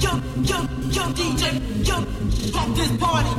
yo, yo, yo, DJ, yo, fuck this party.